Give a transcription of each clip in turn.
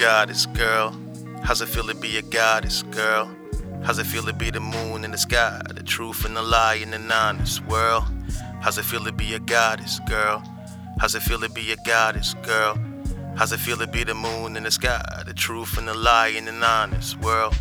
goddess, girl? How's it feel to be a goddess, girl? How's it feel to be the moon in the sky, the truth and the lie in an honest world? How's it feel to be a goddess, girl? How's it feel to be a goddess, girl? How's it feel to be the moon in the sky, the truth and the lie in an honest world?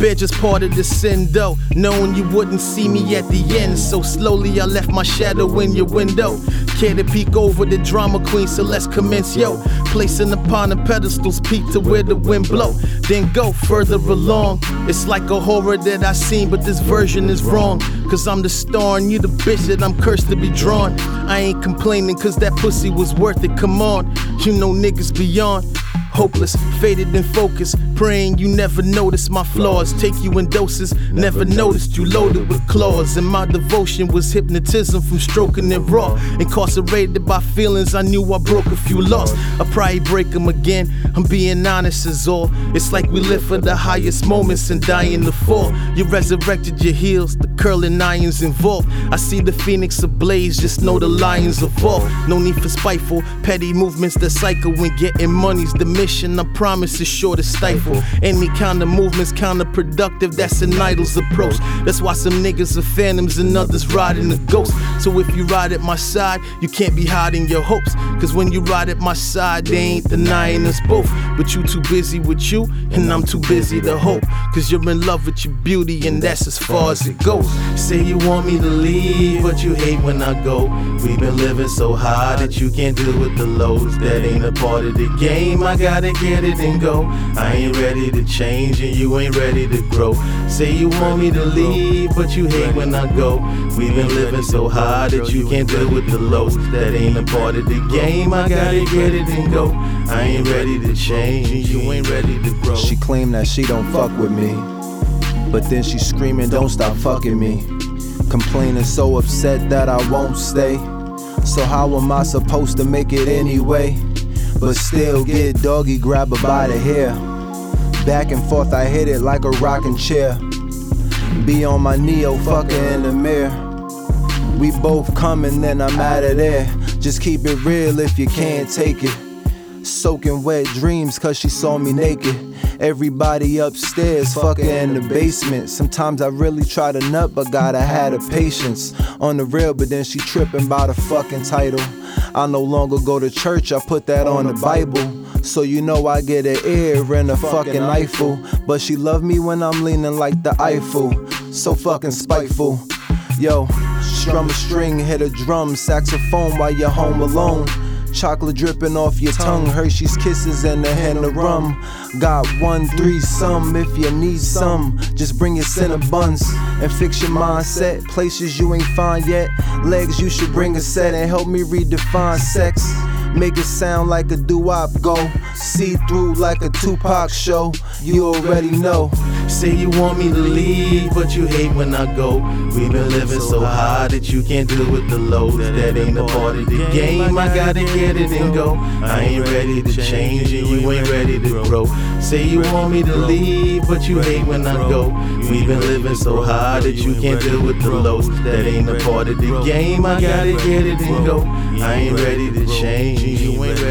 Go? I bet just part of the sin though, knowing you wouldn't see me at the end. So slowly I left my shadow in your window. Care to peek over the drama queen, so let's commence, yo. Placing upon the pedestals, peek to where the wind blow. Then go further along. It's like a horror that I seen, but this version is wrong. Cause I'm the star and you the bitch that I'm cursed to be drawn. I ain't complaining cause that pussy was worth it, come on. You know niggas beyond. Hopeless, faded in focus, praying you never notice my flaws. Take you in doses, never noticed you loaded with claws. And my devotion was hypnotism from stroking it raw. Incarcerated by feelings, I knew I broke a few laws. I probably break them again, I'm being honest as all. It's like we live for the highest moments and die in the fall. You resurrected your heels, the curling irons involved. I see the phoenix ablaze, just know the lions evolve. No need for spiteful, petty movements that cycle when getting money's the mission. I promise is sure to stifle any kind of movements counterproductive. That's an idol's approach. That's why some niggas are phantoms and others riding the ghost. So if you ride at my side, you can't be hiding your hopes. Cause when you ride at my side, they ain't denying us both. But you too busy with you, and I'm too busy to hope. Cause you're in love with your beauty, and that's as far as it goes. Say you want me to leave, but you hate when I go. We've been living so high that you can't deal with the lows. That ain't a part of the game. I gotta get it and go. I ain't ready to change, and you ain't ready to grow. Say you want me to leave, but you hate when I go. We've been living so high that you can't deal with the lows. That ain't a part of the game. I gotta get it and go. I ain't ready to change, and you ain't ready to grow. She claimed that she don't fuck with me. But then she screaming, don't stop fucking me. Complaining, so upset that I won't stay. So how am I supposed to make it anyway? But still get doggy, grab her by the hair. Back and forth, I hit it like a rocking chair. Be on my neo, oh, fuck her in the mirror. We both coming, then I'm out of there. Just keep it real if you can't take it. Soaking wet dreams cause she saw me naked. Everybody upstairs, fuck her in the basement. Sometimes I really try to nut, but God, I had a patience. On the real, but then she tripping by the fucking title. I no longer go to church, I put that on the Bible. So you know I get an ear and a fucking Eiffel. But she love me when I'm leaning like the Eiffel. So fucking spiteful. Yo, strum a string, hit a drum, saxophone while you're home alone. Chocolate dripping off your tongue, Hershey's kisses and a hand of rum. Got one, three, some if you need some. Just bring your cinnamon buns and fix your mindset. Places you ain't found yet. Legs you should bring a set and help me redefine sex. Make it sound like a doo-wop go. See through like a Tupac show. You already know. Say you want me to leave, but you hate when I go. We've been living so high that you can't deal with the lows. That ain't a part of the game. I gotta get it and go. I ain't ready to change, and you ain't ready to grow. Say you want me to leave, but you hate when I go. We've been living so high that you can't deal with the lows. That ain't a part of the game. I gotta get it and go. I ain't ready to change, and you ain't ready.